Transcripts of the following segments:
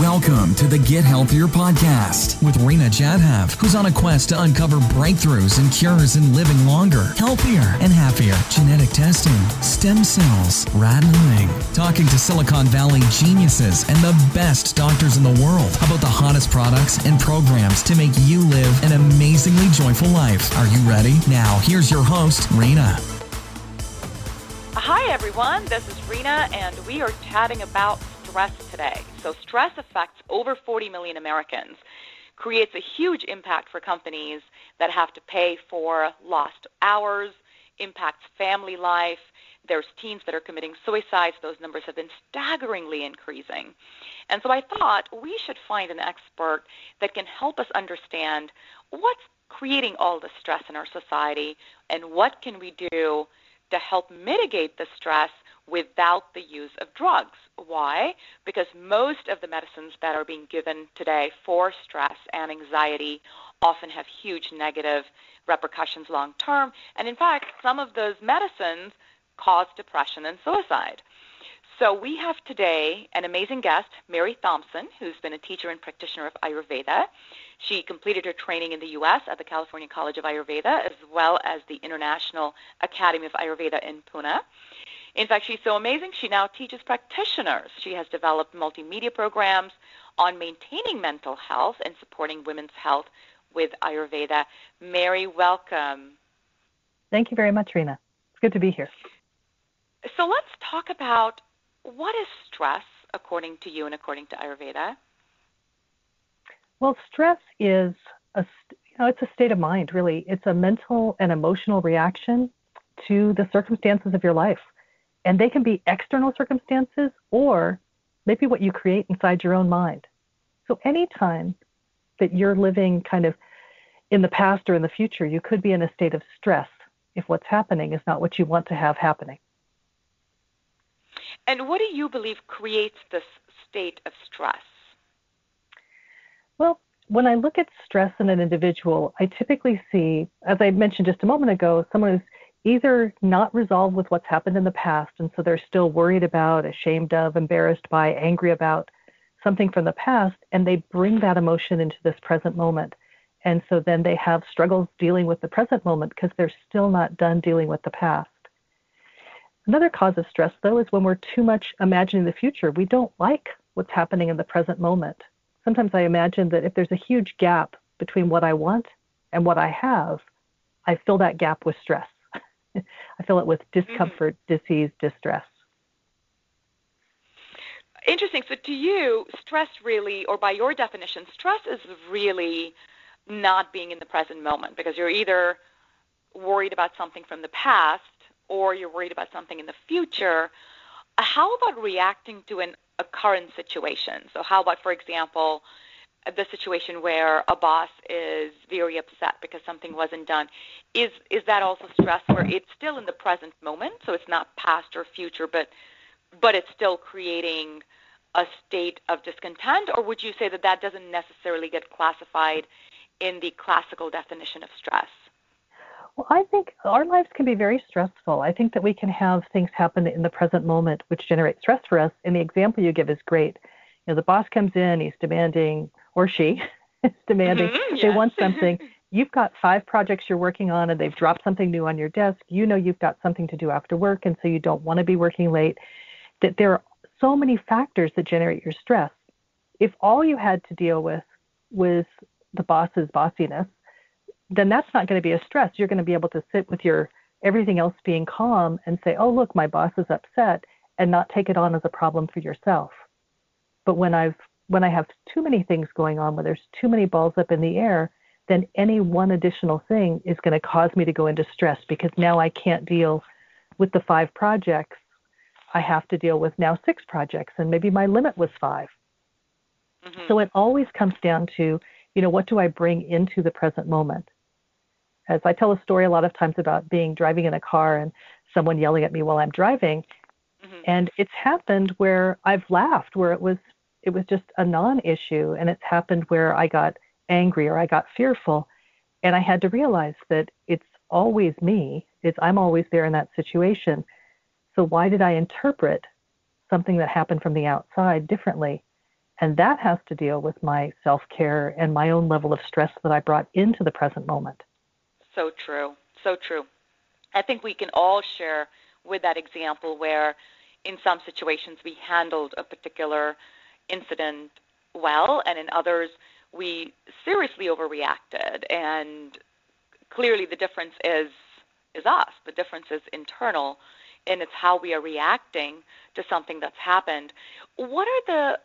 Welcome to the Get Healthier podcast with Rena Jadhav, who's on a quest to uncover breakthroughs and cures in living longer, healthier, and happier. Genetic testing, stem cells, rattling, talking to Silicon Valley geniuses and the best doctors in the world about the hottest products and programs to make you live an amazingly joyful life. Are you ready? Now, here's your host, Rena. Hi, everyone. This is Rena, and we are chatting about stress today. So, stress affects over 40 million Americans, creates a huge impact for companies that have to pay for lost hours, impacts family life. There's teens that are committing suicides. Those numbers have been staggeringly increasing. And so I thought we should find an expert that can help us understand what's creating all the stress in our society and what can we do to help mitigate the stress without the use of drugs. Why? Because most of the medicines that are being given today for stress and anxiety often have huge negative repercussions long term. And in fact, some of those medicines cause depression and suicide. So we have today an amazing guest, Mary Thompson, who's been a teacher and practitioner of Ayurveda. She completed her training in the U.S. at the California College of Ayurveda, as well as the International Academy of Ayurveda in Pune. In fact, she's so amazing, she now teaches practitioners. She has developed multimedia programs on maintaining mental health and supporting women's health with Ayurveda. Mary, welcome. Thank you very much, Rena. It's good to be here. So let's talk about what is stress according to you and according to Ayurveda? Well, stress is a you know it's a state of mind really. It's a mental and emotional reaction to the circumstances of your life. And they can be external circumstances or maybe what you create inside your own mind. So anytime that you're living kind of in the past or in the future, you could be in a state of stress if what's happening is not what you want to have happening. And what do you believe creates this state of stress? Well, when I look at stress in an individual, I typically see, as I mentioned just a moment ago, someone who's either not resolved with what's happened in the past, and so they're still worried about, ashamed of, embarrassed by, angry about something from the past, and they bring that emotion into this present moment. And so then they have struggles dealing with the present moment because they're still not done dealing with the past. Another cause of stress, though, is when we're too much imagining the future. We don't like what's happening in the present moment. Sometimes I imagine that if there's a huge gap between what I want and what I have, I fill that gap with stress. I fill it with mm-hmm. discomfort, mm-hmm. disease, distress. Interesting. So, to you, stress really, or by your definition, stress is really not being in the present moment because you're either worried about something from the past or you're worried about something in the future, how about reacting to an, a current situation? So, how about, for example, the situation where a boss is very upset because something wasn't done? Is is that also stress where it's still in the present moment, so it's not past or future, but but it's still creating a state of discontent, or would you say that that doesn't necessarily get classified in the classical definition of stress? Well, I think our lives can be very stressful. I think that we can have things happen in the present moment which generate stress for us. And the example you give is great. You know, the boss comes in, he's demanding, or she is demanding, mm-hmm, they yes. want something. You've got five projects you're working on, and they've dropped something new on your desk. You know you've got something to do after work, and so you don't want to be working late. That there are so many factors that generate your stress. If all you had to deal with was the boss's bossiness, then that's not going to be a stress. You're going to be able to sit with your everything else being calm and say, oh, look, my boss is upset, and not take it on as a problem for yourself. But when I've when I have too many things going on, when there's too many balls up in the air, then any one additional thing is going to cause me to go into stress because now I can't deal with the five projects. I have to deal with now six projects, and maybe my limit was 5 mm-hmm. So it always comes down to, you know, what do I bring into the present moment? as I tell a story a lot of times about being driving in a car and someone yelling at me while I'm driving. Mm-hmm. And it's happened where I've laughed, where it was it was just a non-issue, and it's happened where I got angry or I got fearful, and I had to realize that it's always me. It's I'm always there in that situation. So why did I interpret something that happened from the outside differently? And that has to deal with my self care and my own level of stress that I brought into the present moment. So true. So true. I think we can all share with that example where in some situations we handled a particular incident well, and in others we seriously overreacted. And clearly the difference is is us. The difference is internal, and it's how we are reacting to something that's happened. What are the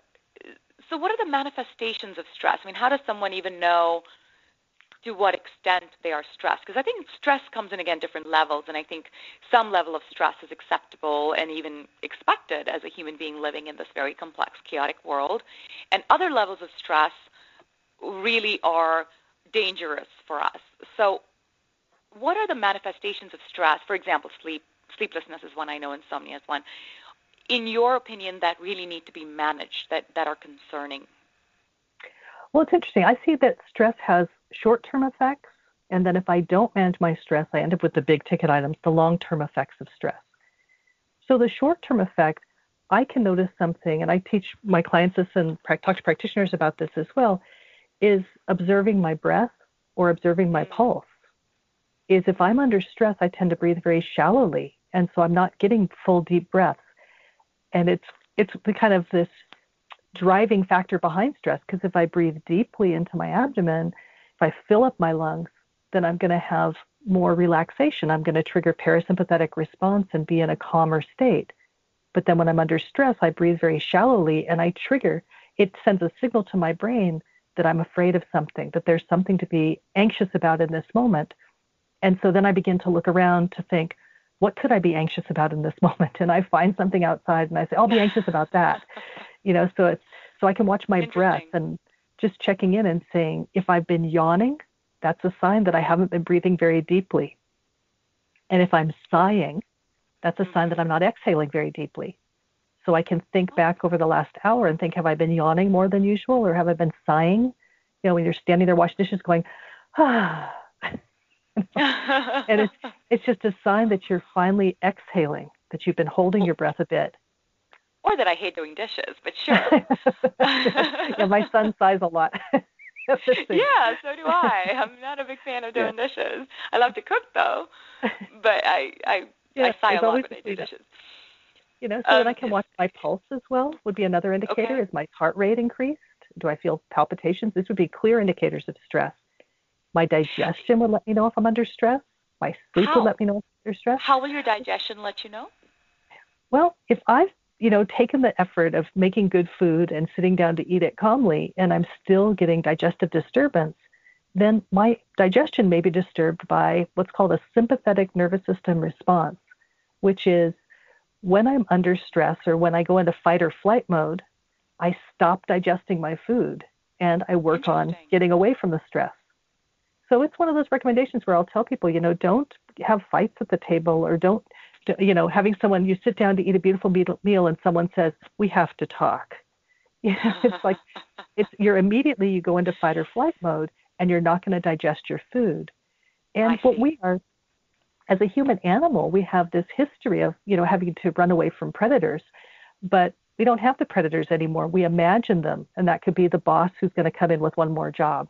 so what are the manifestations of stress? I mean, how does someone even know to what extent they are stressed? Because I think stress comes in again different levels, and I think some level of stress is acceptable and even expected as a human being living in this very complex, chaotic world, and other levels of stress really are dangerous for us. So, what are the manifestations of stress? For example, sleep sleeplessness is one I know, insomnia is one. In your opinion, that really need to be managed, that, that are concerning? Well, it's interesting. I see that stress has short term effects, and then if I don't manage my stress, I end up with the big ticket items, the long term effects of stress. So, the short term effect, I can notice something, and I teach my clients this and talk to practitioners about this as well, is observing my breath or observing my mm. pulse. Is if I'm under stress, I tend to breathe very shallowly, and so I'm not getting full deep breaths. And it's it's the kind of this driving factor behind stress because if I breathe deeply into my abdomen, if I fill up my lungs, then I'm going to have more relaxation. I'm going to trigger parasympathetic response and be in a calmer state. But then when I'm under stress, I breathe very shallowly and I trigger. It sends a signal to my brain that I'm afraid of something, that there's something to be anxious about in this moment. And so then I begin to look around to think, what could I be anxious about in this moment? And I find something outside and I say, I'll be anxious about that. You know, so it's so I can watch my breath and just checking in and saying, if I've been yawning, that's a sign that I haven't been breathing very deeply. And if I'm sighing, that's a sign that I'm not exhaling very deeply. So I can think back over the last hour and think, have I been yawning more than usual or have I been sighing? You know, when you're standing there washing dishes going, ah. and it's, it's just a sign that you're finally exhaling, that you've been holding your breath a bit or that I hate doing dishes, but sure. yeah, my son sighs a lot. yeah, so do I. I'm not a big fan of doing yeah. dishes. I love to cook though, but I I, yeah, I sigh a lot when I do dishes. You know, so um, that I can watch my pulse as well would be another indicator. Okay. Is my heart rate increased? Do I feel palpitations? These would be clear indicators of stress. My digestion would let me know if I'm under stress. My sleep How? would let me know if I'm under stress. How will your digestion let you know? Well, if I've you know, taken the effort of making good food and sitting down to eat it calmly, and I'm still getting digestive disturbance, then my digestion may be disturbed by what's called a sympathetic nervous system response, which is when I'm under stress or when I go into fight or flight mode, I stop digesting my food and I work on getting away from the stress. So it's one of those recommendations where I'll tell people, you know, don't have fights at the table or don't you know, having someone you sit down to eat a beautiful meal and someone says, "We have to talk." You know, it's like it's you're immediately you go into fight or flight mode and you're not going to digest your food. And what we are as a human animal, we have this history of, you know, having to run away from predators, but we don't have the predators anymore. We imagine them, and that could be the boss who's going to come in with one more job,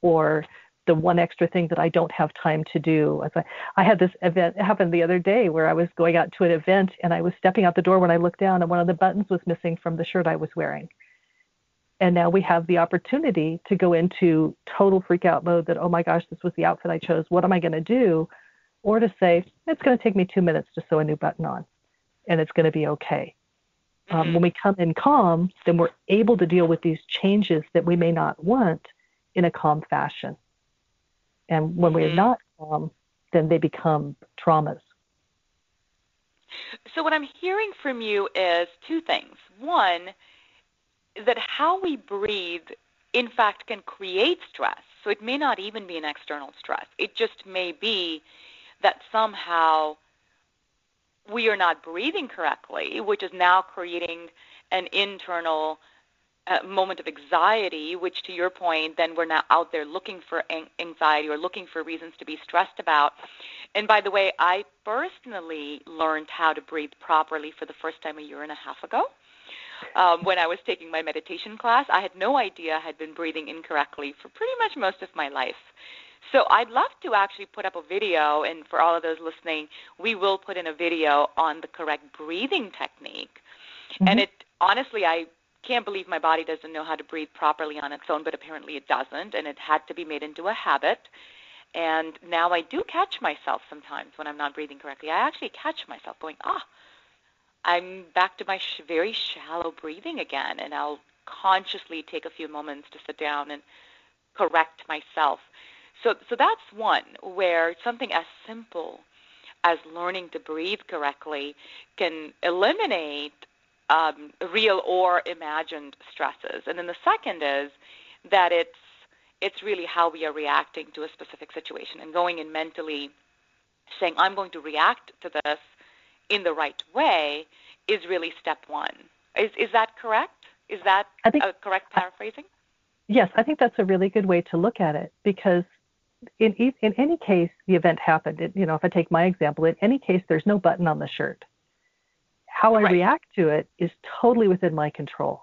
or the one extra thing that I don't have time to do. I, I had this event happen the other day where I was going out to an event and I was stepping out the door when I looked down and one of the buttons was missing from the shirt I was wearing. And now we have the opportunity to go into total freak out mode that, oh my gosh, this was the outfit I chose. What am I going to do? Or to say, it's going to take me two minutes to sew a new button on and it's going to be okay. Um, mm-hmm. when we come in calm, then we're able to deal with these changes that we may not want in a calm fashion. And when we're mm-hmm. not calm, then they become traumas. So, what I'm hearing from you is two things. One, that how we breathe, in fact, can create stress. So, it may not even be an external stress, it just may be that somehow we are not breathing correctly, which is now creating an internal a moment of anxiety, which to your point, then we're now out there looking for anxiety or looking for reasons to be stressed about. And by the way, I personally learned how to breathe properly for the first time a year and a half ago. um, when I was taking my meditation class. I had no idea I had been breathing incorrectly for pretty much most of my life. So I'd love to actually put up a video, and for all of those listening, we will put in a video on the correct breathing technique. Mm-hmm. And it honestly, I can't believe my body doesn't know how to breathe properly on its own, but apparently it doesn't, and it had to be made into a habit. And now I do catch myself sometimes when I'm not breathing correctly. I actually catch myself going, ah, I'm back to my sh- very shallow breathing again, and I'll consciously take a few moments to sit down and correct myself. So, so that's one where something as simple as learning to breathe correctly can eliminate um, real or imagined stresses. And then the second is that it's it's really how we are reacting to a specific situation and going in mentally saying I'm going to react to this in the right way is really step one. Is is that correct? Is that I think, a correct paraphrasing? Yes, I think that's a really good way to look at it because in in any case the event happened. It, you know, if I take my example, in any case there's no button on the shirt. How I right. react to it is totally within my control.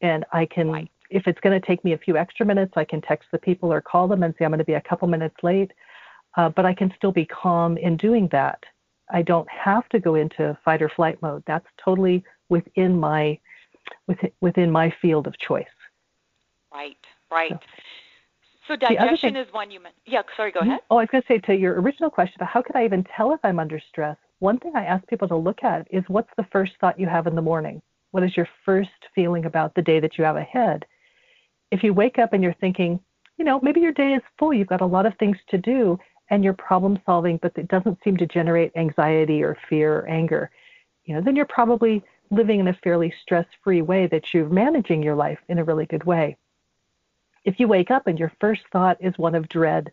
And I can right. if it's going to take me a few extra minutes, I can text the people or call them and say I'm going to be a couple minutes late. Uh, but I can still be calm in doing that I don't have to go into fight or flight mode. That's totally within my within, within my field of choice. Right, right. So, so digestion thing, is one you mentioned. Yeah, sorry, go mm-hmm. ahead. Oh, I was going to say to your original question about how could I even tell if I'm under stress? One thing I ask people to look at is what's the first thought you have in the morning? What is your first feeling about the day that you have ahead? If you wake up and you're thinking, you know, maybe your day is full, you've got a lot of things to do, and you're problem solving, but it doesn't seem to generate anxiety or fear or anger, you know, then you're probably living in a fairly stress free way that you're managing your life in a really good way. If you wake up and your first thought is one of dread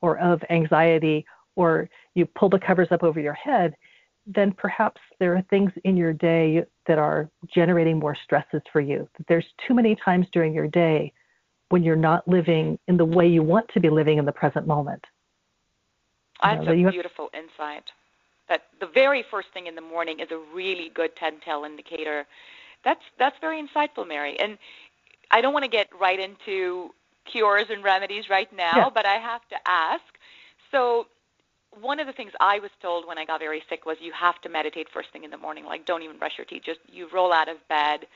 or of anxiety, or you pull the covers up over your head, then perhaps there are things in your day that are generating more stresses for you. That there's too many times during your day when you're not living in the way you want to be living in the present moment. That's a beautiful insight. That the very first thing in the morning is a really good telltale indicator. That's that's very insightful, Mary. And I don't want to get right into cures and remedies right now, yeah. but I have to ask. So one of the things I was told when I got very sick was you have to meditate first thing in the morning. Like don't even brush your teeth. Just you roll out of bed,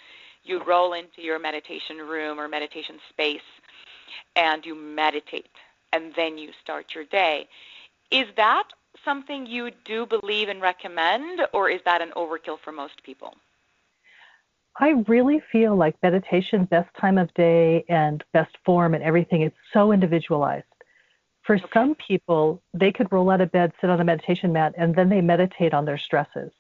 you roll into your meditation room or meditation space, and you meditate, and then you start your day. Is that something you do believe and recommend, or is that an overkill for most people? I really feel like meditation, best time of day and best form and everything is so individualized. For some people, they could roll out of bed, sit on a meditation mat, and then they meditate on their stresses.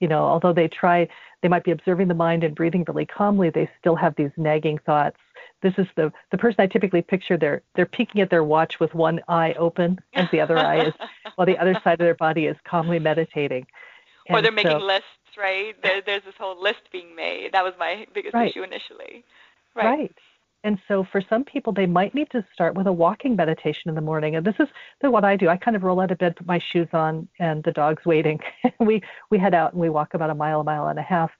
You know, although they try, they might be observing the mind and breathing really calmly, they still have these nagging thoughts this is the the person I typically picture. They're they're peeking at their watch with one eye open, and the other eye is while the other side of their body is calmly meditating. And or they're making so, lists, right? There, there's this whole list being made. That was my biggest right. issue initially. Right. right. And so for some people, they might need to start with a walking meditation in the morning. And this is the, what I do. I kind of roll out of bed, put my shoes on, and the dog's waiting. we we head out and we walk about a mile, a mile and a half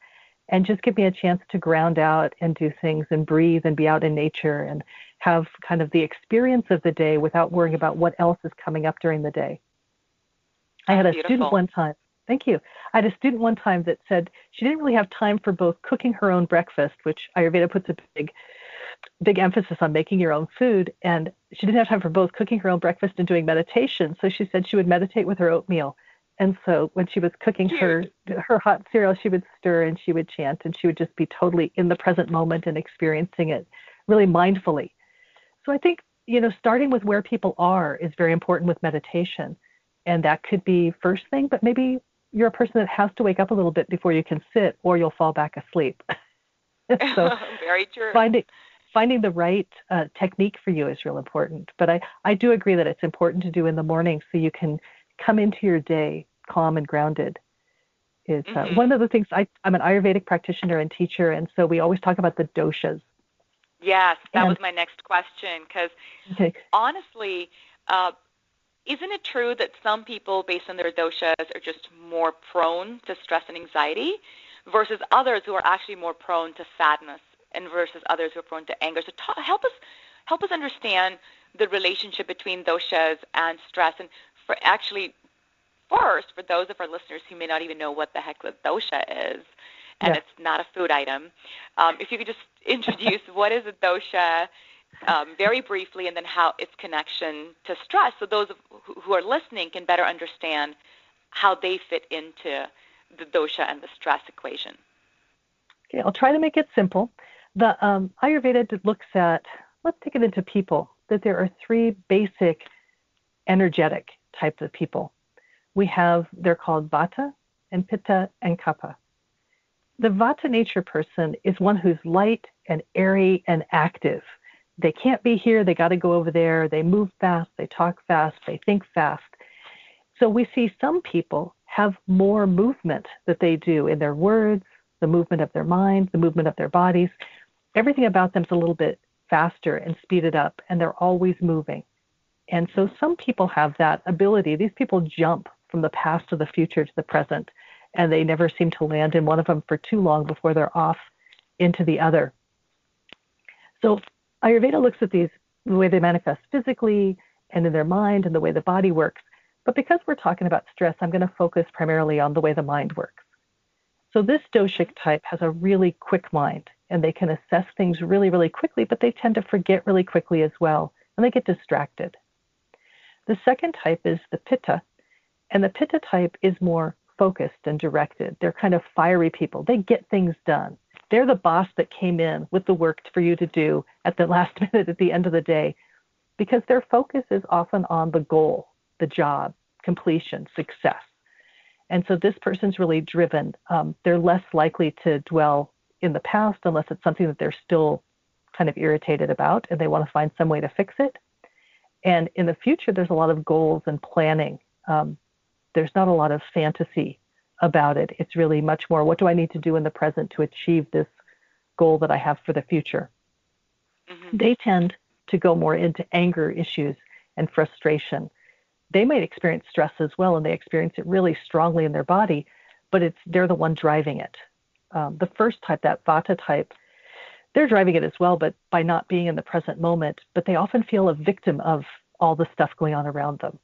and just give me a chance to ground out and do things and breathe and be out in nature and have kind of the experience of the day without worrying about what else is coming up during the day. I had a Beautiful. student one time. Thank you. I had a student one time that said she didn't really have time for both cooking her own breakfast, which Ayurveda puts a big big emphasis on making your own food and she didn't have time for both cooking her own breakfast and doing meditation so she said she would meditate with her oatmeal and so when she was cooking her her hot cereal, she would stir and she would chant and she would just be totally in the present moment and experiencing it really mindfully. So I think, you know, starting with where people are is very important with meditation. And that could be first thing, but maybe you're a person that has to wake up a little bit before you can sit or you'll fall back asleep. so very true. Finding finding the right uh, technique for you is real important. But I, I do agree that it's important to do in the morning so you can come into your day calm and grounded. Is uh, mm-hmm. one of the things I, I'm an Ayurvedic practitioner and teacher, and so we always talk about the doshas. Yes, that and, was my next question. Because okay. honestly, uh, isn't it true that some people, based on their doshas, are just more prone to stress and anxiety, versus others who are actually more prone to sadness and versus others who are prone to anger. So ta- help us help us understand the relationship between doshas and stress. And for actually, first, for those of our listeners who may not even know what the heck the dosha is, and it's not a food item, um, if you could just introduce what is a dosha um, very briefly, and then how its connection to stress, so those who are listening can better understand how they fit into the dosha and the stress equation. Okay, I'll try to make it simple. The um, Ayurveda looks at, let's take it into people, that there are three basic energetic types of people. We have, they're called Vata and Pitta and Kapha. The Vata nature person is one who's light and airy and active. They can't be here, they got to go over there. They move fast, they talk fast, they think fast. So we see some people have more movement that they do in their words, the movement of their minds, the movement of their bodies. Everything about them is a little bit faster and speeded up, and they're always moving. And so some people have that ability. These people jump from the past to the future to the present, and they never seem to land in one of them for too long before they're off into the other. So Ayurveda looks at these the way they manifest physically and in their mind and the way the body works. But because we're talking about stress, I'm going to focus primarily on the way the mind works. So this doshic type has a really quick mind and they can assess things really, really quickly, but they tend to forget really quickly as well and they get distracted. The second type is the pitta, and the pitta type is more focused and directed. They're kind of fiery people. They get things done. They're the boss that came in with the work for you to do at the last minute at the end of the day because their focus is often on the goal, the job, completion, success. And so this person's really driven. Um, they're less likely to dwell in the past unless it's something that they're still kind of irritated about and they want to find some way to fix it. And in the future, there's a lot of goals and planning. Um, there's not a lot of fantasy about it. It's really much more what do I need to do in the present to achieve this goal that I have for the future. Mm-hmm. They tend to go more into anger issues and frustration they might experience stress as well, and they experience it really strongly in their body, but it's they're the one driving it. Um, the first type, that Vata type, they're driving it as well, but by not being in the present moment. But they often feel a victim of all the stuff going on around them.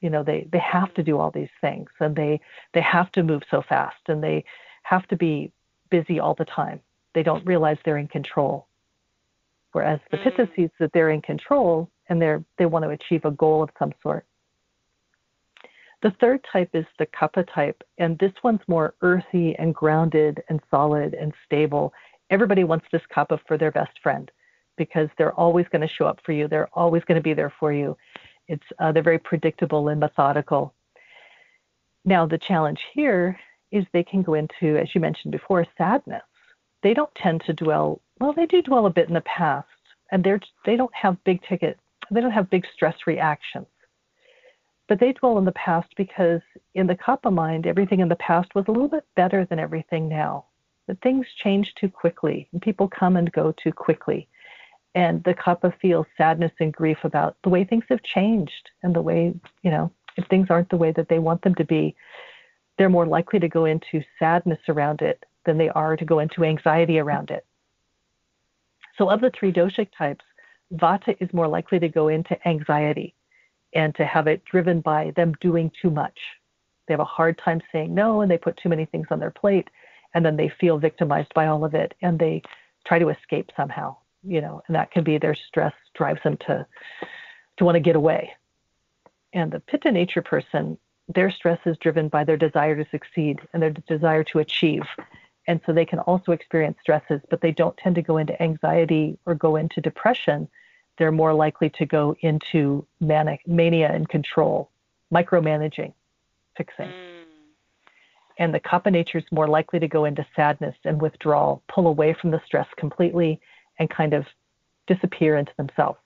You know, they they have to do all these things, and they they have to move so fast, and they have to be busy all the time. They don't realize they're in control. Whereas the Pitta mm. sees that they're in control and they're they want to achieve a goal of some sort. The third type is the kapha type, and this one's more earthy and grounded and solid and stable. Everybody wants this kapha for their best friend because they're always going to show up for you. They're always going to be there for you. It's uh, they're very predictable and methodical. Now the challenge here is they can go into, as you mentioned before, sadness. They don't tend to dwell. Well, they do dwell a bit in the past, and they're they don't have big ticket. They don't have big stress reactions but they dwell in the past because in the Kapha mind, everything in the past was a little bit better than everything now. That things change too quickly and people come and go too quickly. And the Kapha feels sadness and grief about the way things have changed and the way, you know, if things aren't the way that they want them to be, they're more likely to go into sadness around it than they are to go into anxiety around it. So, of the three doshic types, Vata is more likely to go into anxiety and to have it driven by them doing too much. They have a hard time saying no and they put too many things on their plate and then they feel victimized by all of it and they try to escape somehow, you know, and that can be their stress drives them to to want to get away. And the pitta nature person, their stress is driven by their desire to succeed and their desire to achieve. And so they can also experience stresses, but they don't tend to go into anxiety or go into depression they're more likely to go into manic mania and control, micromanaging, fixing. Mm. And the kapha nature is more likely to go into sadness and withdrawal, pull away from the stress completely, and kind of disappear into themselves.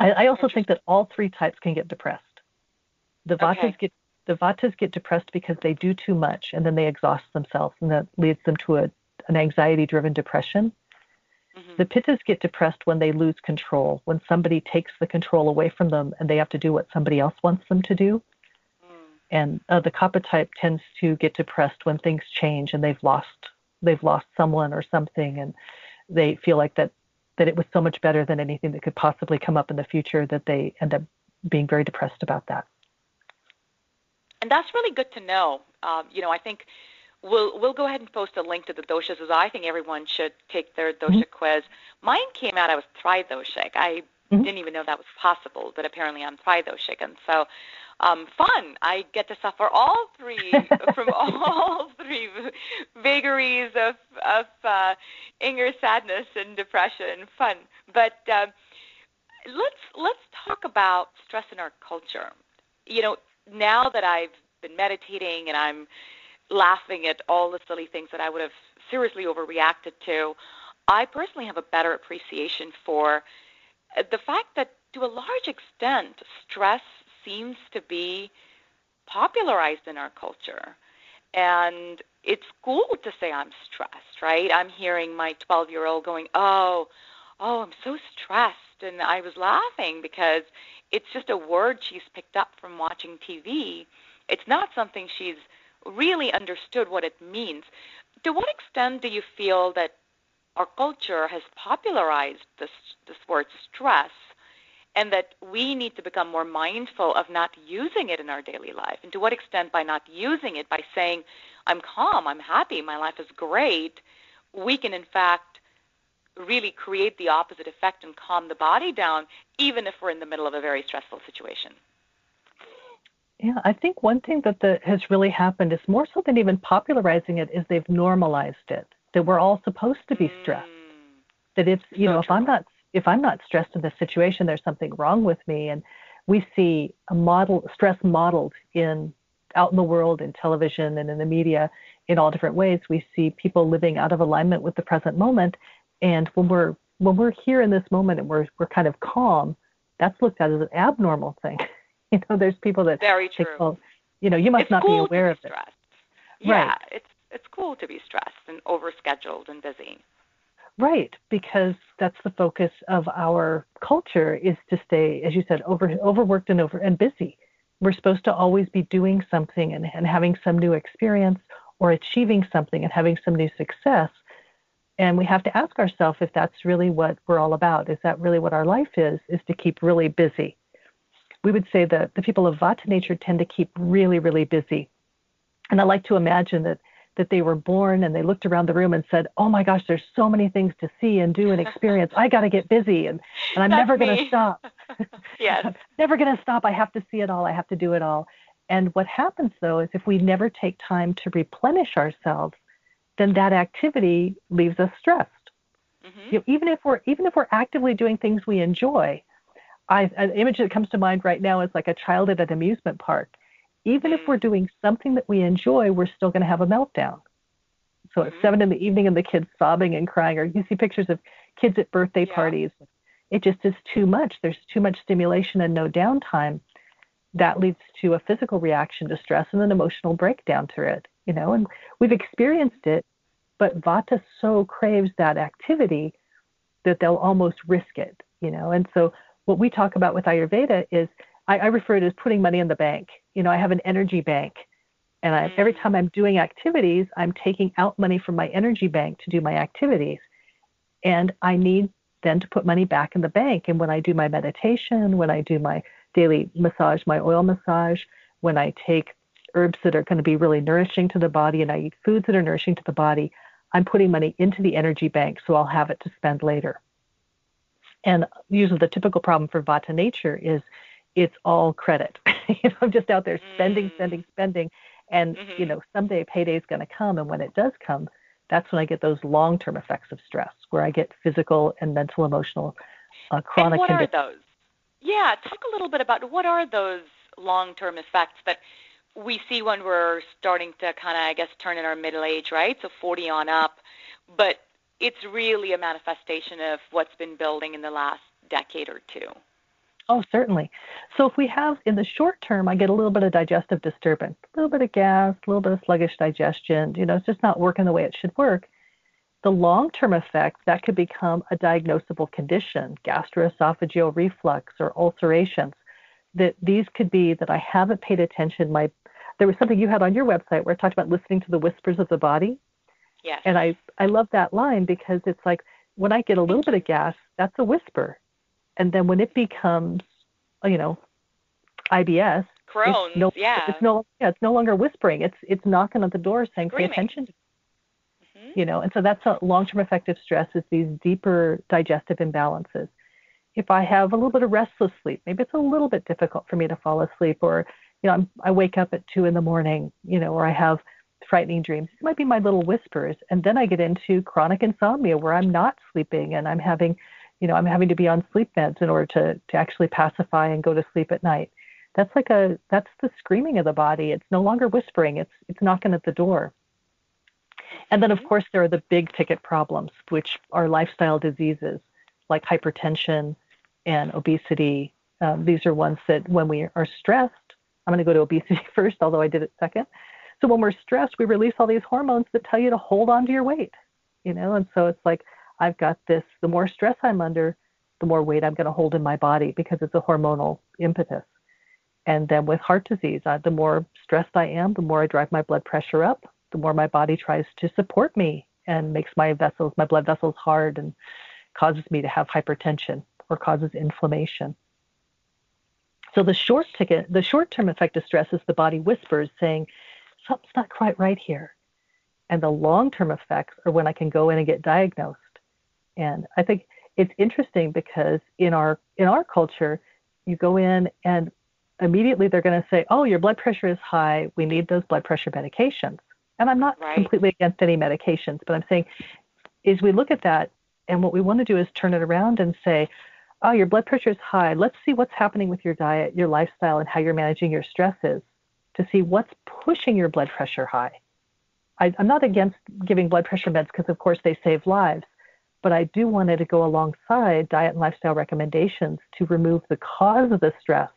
I, I also think that all three types can get depressed. The vatas okay. get the vatas get depressed because they do too much and then they exhaust themselves and that leads them to a, an anxiety driven depression. The pittas get depressed when they lose control, when somebody takes the control away from them and they have to do what somebody else wants them to do. Mm. And uh, the kapha type tends to get depressed when things change and they've lost they've lost someone or something, and they feel like that that it was so much better than anything that could possibly come up in the future that they end up being very depressed about that. And that's really good to know. Um, you know, I think we'll we'll go ahead and post a link to the doshas as I think everyone should take their dosha mm-hmm. quiz. Mine came out I was tridoshic. I mm-hmm. didn't even know that was possible, but apparently I'm tridoshic, and so um, fun. I get to suffer all three from all three vagaries of of uh, anger, sadness, and depression. Fun, but uh, let's let's talk about stress in our culture. You know, now that I've been meditating and I'm laughing at all the silly things that I would have seriously overreacted to, I personally have a better appreciation for uh, the fact that to a large extent, stress seems to be popularized in our culture. And it's cool to say I'm stressed, right? I'm hearing my 12 year old going, Oh, oh, I'm so stressed. And I was laughing because it's just a word she's picked up from watching TV. It's not something she's really understood what it means. To what extent do you feel that our culture has popularized this, this word stress and that we need to become more mindful of not using it in our daily life. And to what extent, by not using it, by saying, I'm calm, I'm happy, my life is great, we can in fact really create the opposite effect and calm the body down, even if we're in the middle of a very stressful situation. Yeah, I think one thing that the, has really happened is more so than even popularizing it is they've normalized it. That we're all supposed to be stressed. Mm. That it's you so know true. if I'm not if I'm not stressed in this situation, there's something wrong with me. And we see a model stress modeled in out in the world in television and in the media in all different ways. We see people living out of alignment with the present moment. And when we're when we're here in this moment and we're we're kind of calm, that's looked at as an abnormal thing. you know, there's people that very true. Say, well, you know, you must it's not cool be aware be of it. Stressed. Yeah, right. it's it's cool to be stressed and overscheduled and busy. Right, because that's the focus of our culture is to stay, as you said, over overworked and over and busy. We're supposed to always be doing something and, and having some new experience or achieving something and having some new success. And we have to ask ourselves if that's really what we're all about. Is that really what our life is? Is to keep really busy. We would say that the people of Vata nature tend to keep really, really busy. And I like to imagine that that they were born and they looked around the room and said, "Oh my gosh, there's so many things to see and do and experience. I got to get busy and and I'm never going to stop. yes. never going to stop. I have to see it all. I have to do it all." And what happens though is if we never take time to replenish ourselves, then that activity leaves us stressed. Mm-hmm. You know, even if we're even if we're actively doing things we enjoy, I, an image that comes to mind right now is like a child at an amusement park even if we're doing something that we enjoy, we're still going to have a meltdown. So at mm-hmm. seven in the evening and the kids sobbing and crying, or you see pictures of kids at birthday yeah. parties. It just is too much. There's too much stimulation and no downtime. That leads to a physical reaction to stress and an emotional breakdown to it, you know, and we've experienced it, but Vata so craves that activity that they'll almost risk it, you know. And so what we talk about with Ayurveda is I, I refer to it as putting money in the bank. You know, I have an energy bank. And I, every mm. time I'm doing activities, I'm taking out money from my energy bank to do my activities. And I need then to put money back in the bank. And when I do my meditation, when I do my daily massage, my oil massage, when I take herbs that are going to be really nourishing to the body and I eat foods that are nourishing to the body, I'm putting money into the energy bank so I'll have it to spend later. And usually the typical problem for Vata nature is it's all credit. you know, I'm just out there spending, mm. spending, spending, and mm-hmm. you know, someday payday is going to come, and when it does come, that's when I get those long-term effects of stress, where I get physical and mental, emotional, uh, chronic. And what conditions. are those? Yeah, talk a little bit about what are those long-term effects that we see when we're starting to kind of, I guess, turn in our middle age, right? So 40 on up, but it's really a manifestation of what's been building in the last decade or two. Oh, certainly. So if we have in the short term, I get a little bit of digestive disturbance, a little bit of gas, a little bit of sluggish digestion, you know, it's just not working the way it should work. The long term effect, that could become a diagnosable condition, gastroesophageal reflux or ulcerations. That these could be that I haven't paid attention, my there was something you had on your website where it talked about listening to the whispers of the body. Yes. And I, I love that line because it's like when I get a little bit of gas, that's a whisper. And then when it becomes, you know, IBS, Crohn's, it's no, yeah. It's no, yeah, it's no longer whispering. It's it's knocking at the door saying, Screaming. pay attention. Mhm. You know, and so that's a long-term effective stress is these deeper digestive imbalances. If I have a little bit of restless sleep, maybe it's a little bit difficult for me to fall asleep, or you know, I'm, I wake up at two in the morning, you know, or I have frightening dreams. It might be my little whispers, and then I get into chronic insomnia where I'm not sleeping and I'm having, you know, I'm having to be on sleep meds in order to to actually pacify and go to sleep at night. That's like a that's the screaming of the body. It's no longer whispering. It's it's knocking at the door. And then of Mhm. course there are the big ticket problems, which are lifestyle diseases like hypertension and obesity. Um, these are ones that when we are stressed, I'm going to go to obesity first, although I did it second. So when we're stressed, we release all these hormones that tell you to hold on to your weight, you know. And so it's like I've got this. The more stress I'm under, the more weight I'm going to hold in my body because it's a hormonal impetus. And then with heart disease, uh, the more stressed I am, the more I drive my blood pressure up, the more my body tries to support me and makes my vessels, my blood vessels hard and causes me to have hypertension or causes inflammation. So the short ticket, the short-term effect of stress is the body whispers saying, something's not quite right here. And the long-term effects are when I can go in and get diagnosed. And I think it's interesting because in our in our culture, you go in and immediately they're going to say, "Oh, your blood pressure is high. We need those blood pressure medications." And I'm not Right. completely against any medications, but I'm saying is we look at that and what we want to do is turn it around and say, "Oh, your blood pressure is high. Let's see what's happening with your diet, your lifestyle, and how you're managing your stresses to see what's pushing your blood pressure high." I, I'm not against giving blood pressure meds because, of course, they save lives, but I do want it to go alongside diet and lifestyle recommendations to remove the cause of the stress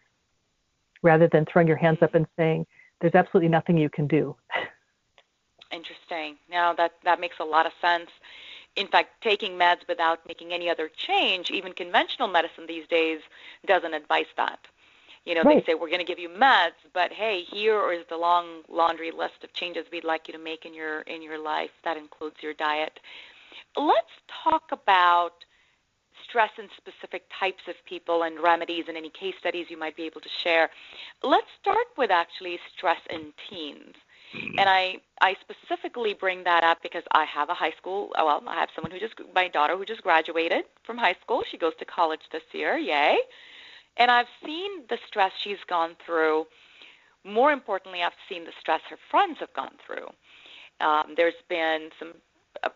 rather than throwing your hands up and saying, there's absolutely nothing you can do. Interesting. Now that that makes a lot of sense. In fact, taking meds without making any other change, even conventional medicine these days doesn't advise that. You know, Right. they say we're going to give you meds, but hey, here is the long laundry list of changes we'd like you to make in your in your life. That includes your diet. Let's talk about stress in specific types of people and remedies and any case studies you might be able to share. Let's start with actually stress in teens. And I, I specifically bring that up because I have a high school, well, I have someone who just, my daughter who just graduated from high school. She goes to college this year, yay. And I've seen the stress she's gone through. More importantly, I've seen the stress her friends have gone through. Um, there's been some uh,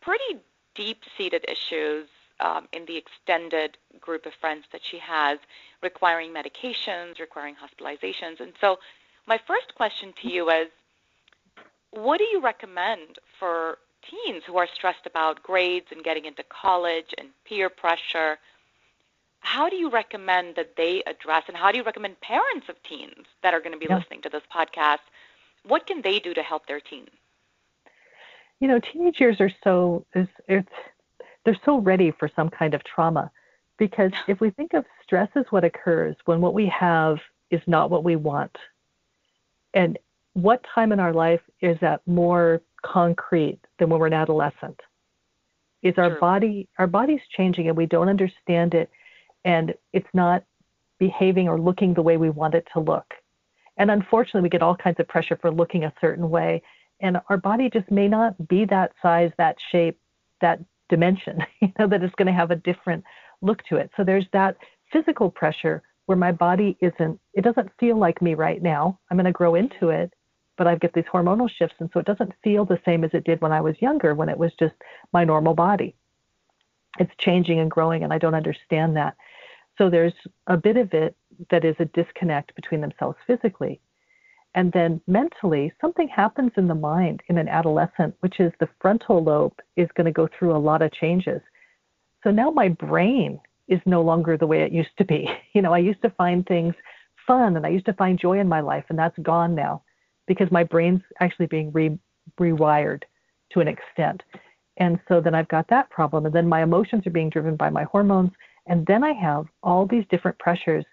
pretty deep-seated issues um, in the extended group of friends that she has, requiring medications, requiring hospitalizations. And so, my first question to you is, what do you recommend for teens who are stressed about grades and getting into college and peer pressure? How do you recommend that they address, and how do you recommend parents of teens that are going to be Yeah. listening to this podcast? What can they do to help their teen? You know, teenage years are so is it's they're so ready for some kind of trauma because if we think of stress as what occurs when what we have is not what we want, and what time in our life is that more concrete than when we're an adolescent? Is our True. body our body's changing and we don't understand it and it's not behaving or looking the way we want it to look. And unfortunately, we get all kinds of pressure for looking a certain way. And our body just may not be that size, that shape, that dimension, you know, that it's going to have a different look to it. So there's that physical pressure where my body isn't, it doesn't feel like me right now. I'm going to grow into it, but I've got these hormonal shifts. And so it doesn't feel the same as it did when I was younger, when it was just my normal body. It's changing and growing, and I don't understand that. So there's a bit of it that is a disconnect between themselves physically. And then mentally, something happens in the mind in an adolescent, which is the frontal lobe is going to go through a lot of changes. So now my brain is no longer the way it used to be. You know, I used to find things fun and I used to find joy in my life, and that's gone now because my brain's actually being re- rewired to an extent. And so then I've got that problem. And then my emotions are being driven by my hormones. And then I have all these different pressures.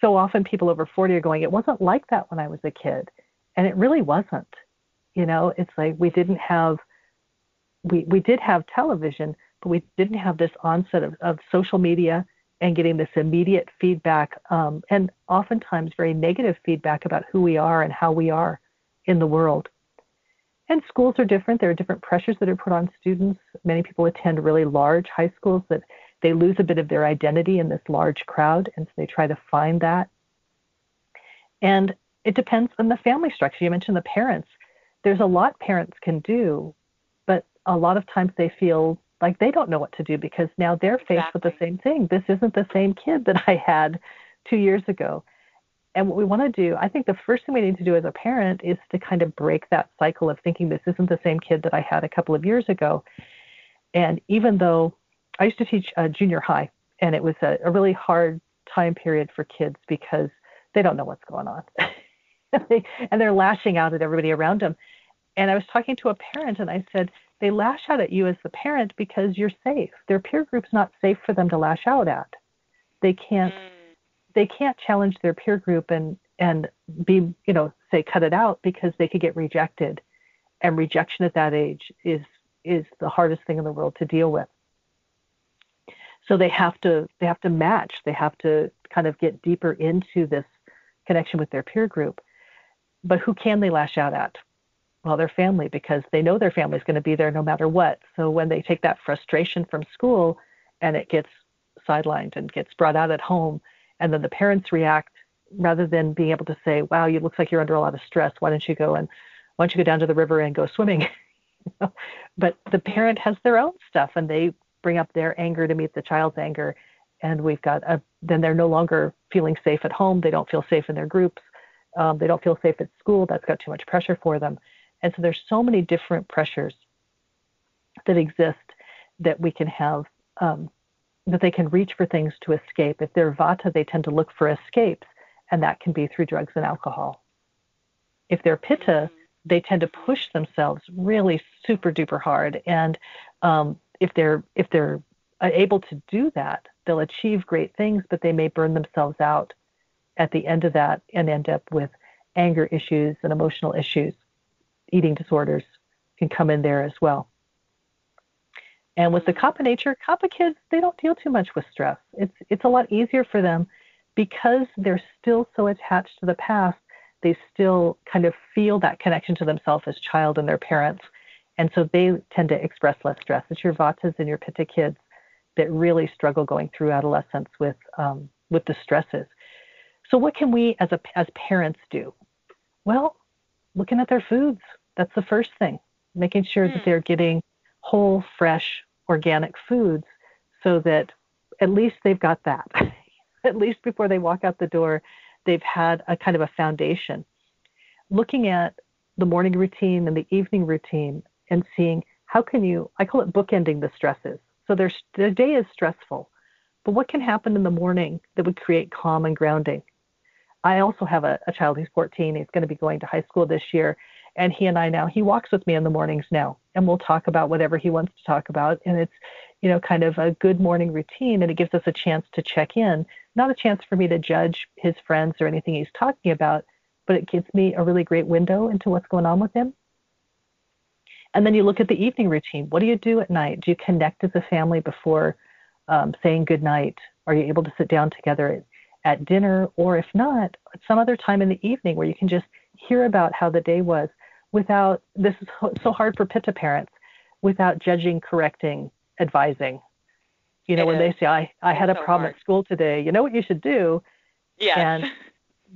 So often people over 40 are going, it wasn't like that when I was a kid. And it really wasn't. You know, it's like we didn't have, we, we did have television, but we didn't have this onset of, of social media and getting this immediate feedback um, and oftentimes very negative feedback about who we are and how we are in the world. And schools are different. There are different pressures that are put on students. Many people attend really large high schools that they lose a bit of their identity in this large crowd, and so they try to find that. And it depends on the family structure. You mentioned the parents. There's a lot parents can do, but a lot of times they feel like they don't know what to do because now they're faced exactly. with the same thing. This isn't the same kid that I had two years ago. And what we want to do, I think the first thing we need to do as a parent is to kind of break that cycle of thinking this isn't the same kid that I had a couple of years ago. And even though I used to teach uh, junior high, and it was a, a really hard time period for kids because they don't know what's going on. and they're lashing out at everybody around them. And I was talking to a parent and I said, they lash out at you as the parent because you're safe. Their peer group's not safe for them to lash out at. They can't mm. they can't challenge their peer group and and be, you know, say cut it out because they could get rejected. And rejection at that age is is the hardest thing in the world to deal with. So they have to they have to match. They have to kind of get deeper into this connection with their peer group. But who can they lash out at? well, their family because they know their family is going to be there no matter what. So when they take that frustration from school and it gets sidelined and gets brought out at home, and then the parents react rather than being able to say, "Wow, you look like you're under a lot of stress. Why don't you go and why don't you go down to the river and go swimming?" but the parent has their own stuff, and they bring up their anger to meet the child's anger, and we've got a, then they're no longer feeling safe at home. They don't feel safe in their groups. Um, they don't feel safe at school. That's got too much pressure for them. And so there's so many different pressures that exist that we can have um, that they can reach for things to escape. If they're vata, they tend to look for escapes, and that can be through drugs and alcohol. If they're pitta, they tend to push themselves really super duper hard, and um, if they're if they're able to do that, they'll achieve great things, but they may burn themselves out at the end of that and end up with anger issues and emotional issues eating disorders can come in there as well. And with the mm-hmm. Kapha nature, Kapha kids, they don't deal too much with stress. It's it's a lot easier for them because they're still so attached to the past. They still kind of feel that connection to themselves as child and their parents, and so they tend to express less stress. It's your Vatas and your Pitta kids that really struggle going through adolescence with um, with the stresses. So what can we as a as parents do? Well, looking at their foods. That's the first thing. Making sure mm. that hmm. they're getting whole, fresh, organic foods so that at least they've got that. at least before they walk out the door, they've had a kind of a foundation. Looking at the morning routine and the evening routine and seeing how can you, I call it bookending the stresses. So their, their day is stressful, but what can happen in the morning that would create calm and grounding? I also have a, a child who's 14. He's going to be going to high school this year. And he and I now, he walks with me in the mornings now, and we'll talk about whatever he wants to talk about. And it's, you know, kind of a good morning routine, and it gives us a chance to check in. Not a chance for me to judge his friends or anything he's talking about, but it gives me a really great window into what's going on with him. And then you look at the evening routine. What do you do at night? Do you connect as a family before um, saying good night? Are you able to sit down together at at dinner, or if not, some other time in the evening where you can just hear about how the day was without, this is so hard for Pitta parents, without judging, correcting, advising. You know, it when is. they say, I, I had a so problem hard. at school today, you know what you should do? Yes. And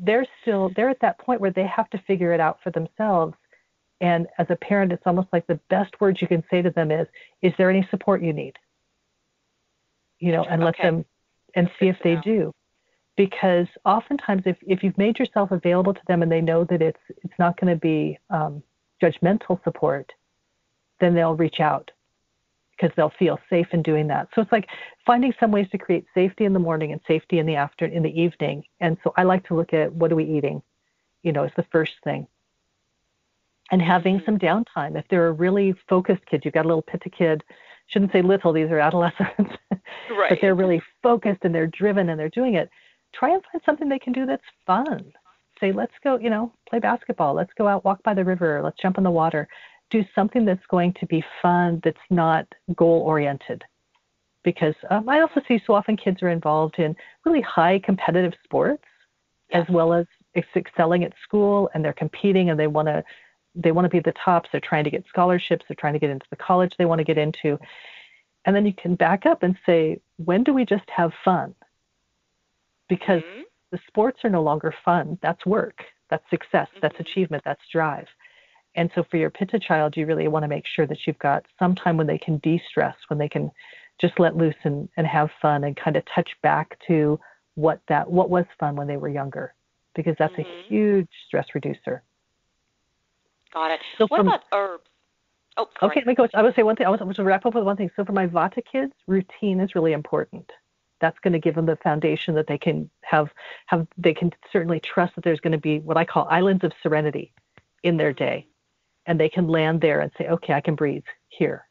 they're still, they're at that point where they have to figure it out for themselves. And as a parent, it's almost like the best words you can say to them is, is there any support you need? You know, and okay. let them, and see if they do. Because oftentimes if, if you've made yourself available to them and they know that it's it's not going to be um, judgmental support then they'll reach out because they'll feel safe in doing that. So it's like finding some ways to create safety in the morning and safety in the after in the evening. And so i like to look at what are we eating? You know is the first thing and having some downtime if they're a really focused kid you've got a little pitta kid shouldn't say little these are adolescents right. but they're really focused and they're driven and they're doing it try and find something they can do that's fun. say, let's go, you know, play basketball. Let's go out, walk by the river. Let's jump in the water. Do something that's going to be fun, that's not goal oriented. Because um, I also see so often kids are involved in really high competitive sports as well as excelling at school and they're competing and they want to they want to be the tops they're trying to get scholarships they're trying to get into the college they want to get into and then you can back up and say when do we just have fun because mm-hmm. the sports are no longer fun that's work that's success mm-hmm. that's achievement that's drive and so for your pitta child you really want to make sure that you've got some time when they can de-stress when they can just let loose and, and have fun and kind of touch back to what that what was fun when they were younger because that's mm-hmm. a huge stress reducer. Got it. So what from, about herbs? Oh, sorry. okay. Let me go. I would say one thing. I want to wrap up with one thing. So for my Vata kids, routine is really important. That's going to give them the foundation that they can have. Have they can certainly trust that there's going to be what I call islands of serenity in their day, and they can land there and say, okay, I can breathe here.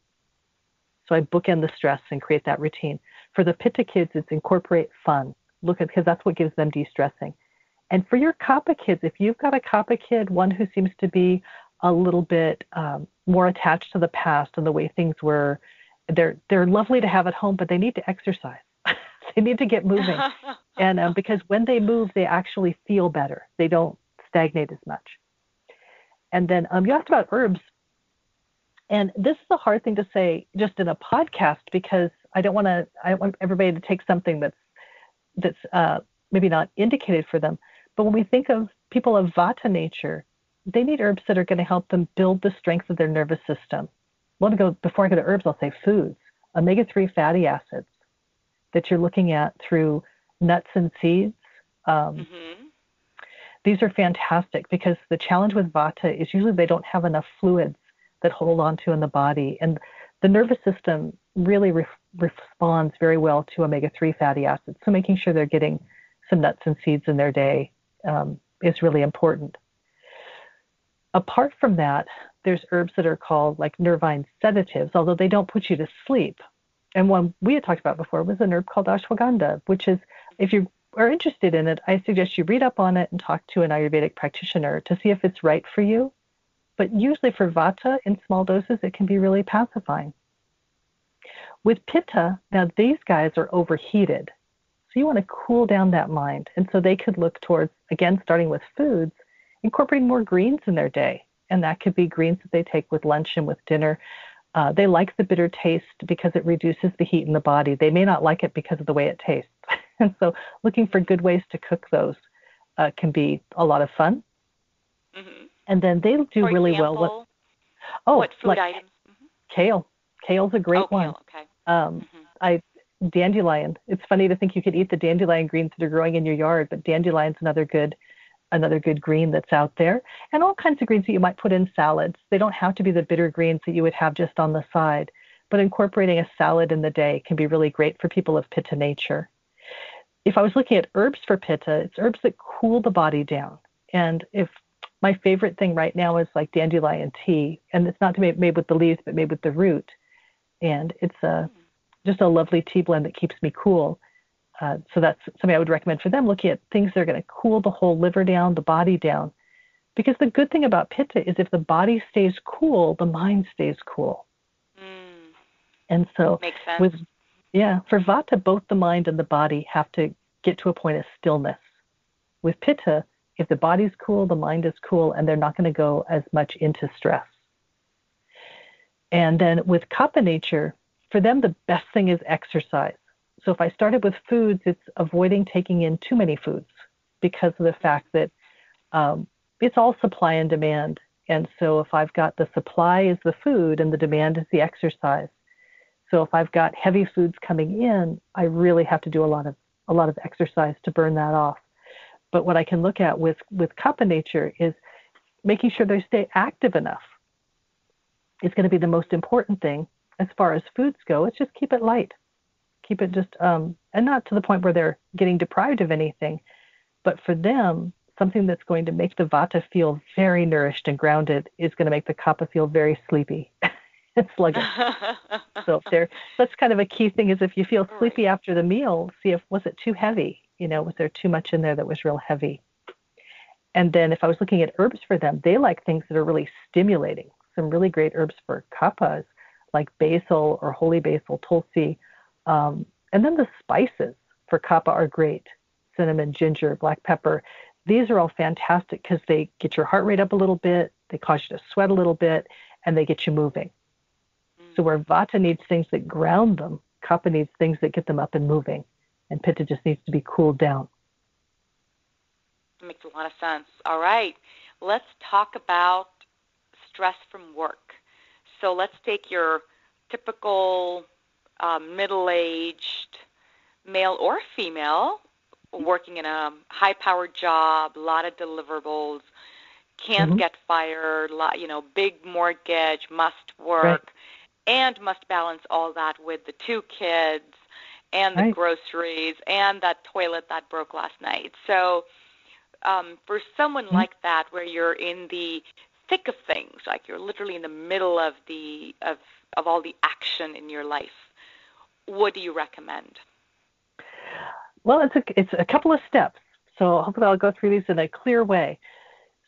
So I bookend the stress and create that routine. For the Pitta kids, it's incorporate fun. Look at because that's what gives them de-stressing. And for your Kapha kids, if you've got a Kapha kid, one who seems to be a little bit um, more attached to the past and the way things were, they're they're lovely to have at home, but they need to exercise. they need to get moving, and um, because when they move, they actually feel better. They don't stagnate as much. And then um, you asked about herbs, and this is a hard thing to say just in a podcast because I don't want to. I want everybody to take something that's that's uh, maybe not indicated for them. But when we think of people of Vata nature, they need herbs that are going to help them build the strength of their nervous system. Want to go before I go to herbs. I'll say foods, omega-3 fatty acids that you're looking at through nuts and seeds. Um, mm-hmm. These are fantastic because the challenge with Vata is usually they don't have enough fluids that hold on to in the body, and the nervous system really re- responds very well to omega-3 fatty acids. So making sure they're getting some nuts and seeds in their day um, is really important. Apart from that, there's herbs that are called like nervine sedatives, although they don't put you to sleep. And one we had talked about before was an herb called ashwagandha, which is, if you are interested in it, I suggest you read up on it and talk to an Ayurvedic practitioner to see if it's right for you. But usually for vata in small doses, it can be really pacifying. With pitta, now these guys are overheated. So you want to cool down that mind. And so they could look towards, again, starting with foods, incorporating more greens in their day. And that could be greens that they take with lunch and with dinner. Uh, they like the bitter taste because it reduces the heat in the body. They may not like it because of the way it tastes. and so looking for good ways to cook those uh, can be a lot of fun. Mm-hmm. And then they do For really example, well with oh, what food like items? Mm-hmm. Kale. Kale's a great oh, one. Kale, okay. Um, mm-hmm. I dandelion. It's funny to think you could eat the dandelion greens that are growing in your yard, but dandelion's another good another good green that's out there. And all kinds of greens that you might put in salads. They don't have to be the bitter greens that you would have just on the side, but incorporating a salad in the day can be really great for people of pitta nature. If I was looking at herbs for pitta, it's herbs that cool the body down. And if my favorite thing right now is like dandelion tea, and it's not made, made with the leaves, but made with the root. And it's a just a lovely tea blend that keeps me cool. Uh, so that's something I would recommend for them, looking at things that are going to cool the whole liver down, the body down. Because the good thing about pitta is if the body stays cool, the mind stays cool. Mm. And so with yeah, for vata, both the mind and the body have to get to a point of stillness. With pitta, if the body's cool, the mind is cool, and they're not going to go as much into stress. And then with kapha nature, for them, the best thing is exercise. So if I started with foods, it's avoiding taking in too many foods because of the fact that um, it's all supply and demand. And so if I've got the supply is the food and the demand is the exercise. So if I've got heavy foods coming in, I really have to do a lot of a lot of exercise to burn that off. But what I can look at with with kapha nature is making sure they stay active enough. Is going to be the most important thing as far as foods go, it's just keep it light. Keep it just, um, and not to the point where they're getting deprived of anything, but for them, something that's going to make the vata feel very nourished and grounded is going to make the kapha feel very sleepy and sluggish. so if they're, that's kind of a key thing is if you feel sleepy right. after the meal, see if was it too heavy? You know, was there too much in there that was real heavy? And then if I was looking at herbs for them, they like things that are really stimulating. Some really great herbs for kaphas, like basil or holy basil, tulsi. Um, and then the spices for kapha are great cinnamon, ginger, black pepper. These are all fantastic because they get your heart rate up a little bit, they cause you to sweat a little bit, and they get you moving. Mm. So where vata needs things that ground them, kapha needs things that get them up and moving, and pitta just needs to be cooled down. That Makes a lot of sense. All right, let's talk about stress from work. So let's take your typical um, middle-aged male or female working in a high-powered job, a lot of deliverables, can't mm-hmm. get fired, you know, big mortgage, must work, right. and must balance all that with the two kids and the right. groceries and that toilet that broke last night. So um, for someone mm-hmm. like that, where you're in the thick of things, like you're literally in the middle of the of of all the action in your life, what do you recommend? Well, it's a it's a couple of steps. So hopefully I'll go through these in a clear way.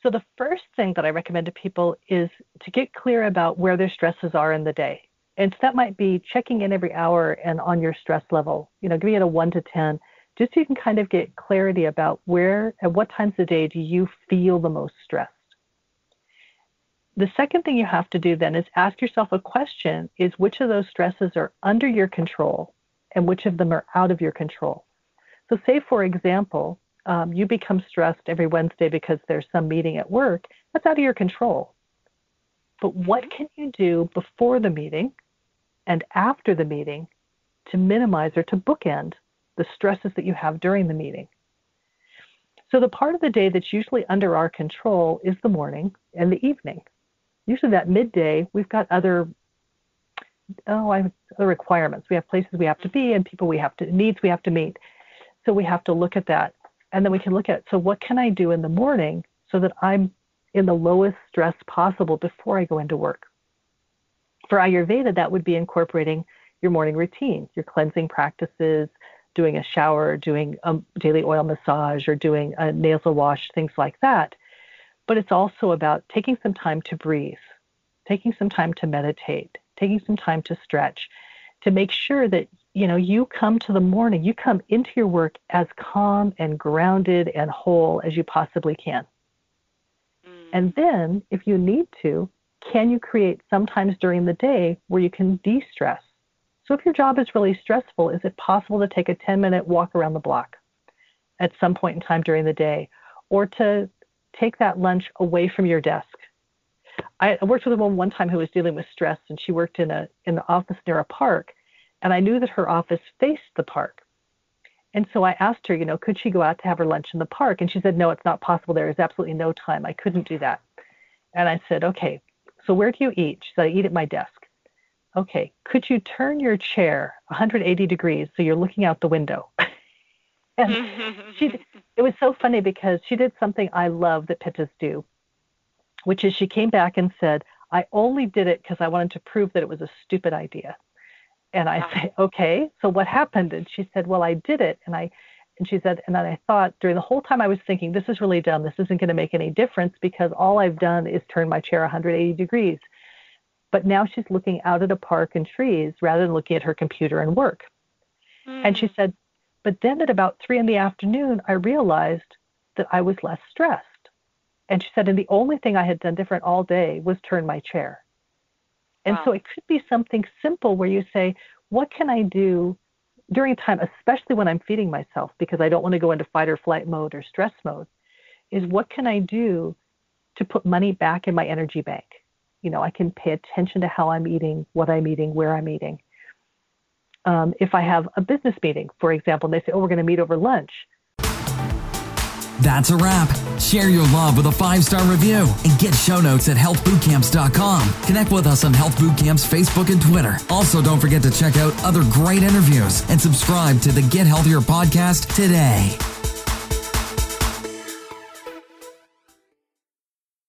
So the first thing that I recommend to people is to get clear about where their stresses are in the day. And so that might be checking in every hour and on your stress level, you know, giving it a one to 10, just so you can kind of get clarity about where, at what times of the day do you feel the most stressed. The second thing you have to do then is ask yourself a question is which of those stresses are under your control and which of them are out of your control. So, say, for example, um, you become stressed every Wednesday because there's some meeting at work, that's out of your control. But what can you do before the meeting and after the meeting to minimize or to bookend the stresses that you have during the meeting? So, the part of the day that's usually under our control is the morning and the evening. Usually, that midday, we've got other oh, I have other requirements. We have places we have to be and people we have to needs we have to meet. So we have to look at that. And then we can look at so what can I do in the morning so that I'm in the lowest stress possible before I go into work. For Ayurveda, that would be incorporating your morning routine, your cleansing practices, doing a shower, doing a daily oil massage, or doing a nasal wash, things like that. But it's also about taking some time to breathe, taking some time to meditate, taking some time to stretch, to make sure that you know, you come to the morning, you come into your work as calm and grounded and whole as you possibly can. Mm. And then, if you need to, can you create sometimes during the day where you can de stress? So, if your job is really stressful, is it possible to take a 10 minute walk around the block at some point in time during the day or to take that lunch away from your desk? I worked with a woman one time who was dealing with stress, and she worked in a in an office near a park and I knew that her office faced the park. And so I asked her, you know, could she go out to have her lunch in the park? And she said, no, it's not possible. There is absolutely no time. I couldn't do that. And I said, okay, so where do you eat? She said, I eat at my desk. Okay, could you turn your chair 180 degrees so you're looking out the window? and she, it was so funny because she did something I love that Pittas do, which is she came back and said, I only did it because I wanted to prove that it was a stupid idea. And I say, okay, so what happened? And she said, well, I did it. And I, and she said, and then I thought during the whole time I was thinking, this is really dumb. This isn't going to make any difference because all I've done is turn my chair 180 degrees. But now she's looking out at a park and trees rather than looking at her computer and work. Mm. And she hmm. said, but then at about three in the afternoon, I realized that I was less stressed. And she said, and the only thing I had done different all day was turn my chair. And wow. so it could be something simple where you say, what can I do during time, especially when I'm feeding myself because I don't want to go into fight or flight mode or stress mode, is what can I do to put money back in my energy bank? You know, I can pay attention to how I'm eating, what I'm eating, where I'm eating. Um, if I have a business meeting, for example, and they say, oh, we're going to meet over lunch, that's a wrap. Share your love with a five star review and get show notes at healthbootcamps.com. Connect with us on Health Bootcamp's Facebook and Twitter. Also, don't forget to check out other great interviews and subscribe to the Get Healthier podcast today.